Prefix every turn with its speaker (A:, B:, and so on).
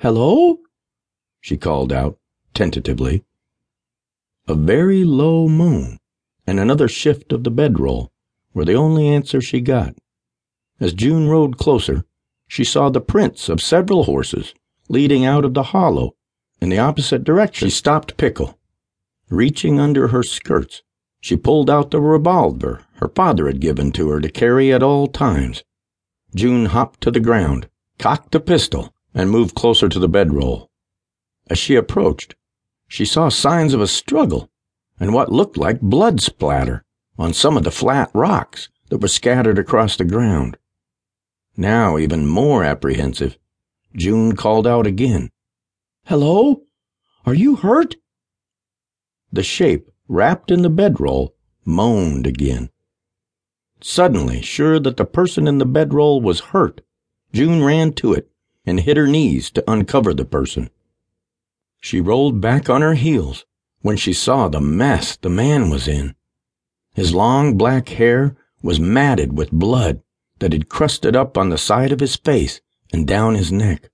A: Hello? she called out, tentatively. A very low moan and another shift of the bedroll were the only answer she got. As June rode closer, she saw the prints of several horses leading out of the hollow in the opposite direction. She stopped Pickle. Reaching under her skirts, she pulled out the revolver her father had given to her to carry at all times. June hopped to the ground, cocked the pistol, and moved closer to the bedroll. As she approached, she saw signs of a struggle and what looked like blood splatter on some of the flat rocks that were scattered across the ground. Now, even more apprehensive, June called out again. Hello? Are you hurt? The shape, wrapped in the bedroll, moaned again. Suddenly, sure that the person in the bedroll was hurt, June ran to it and hit her knees to uncover the person. She rolled back on her heels when she saw the mess the man was in. His long black hair was matted with blood that had crusted up on the side of his face and down his neck.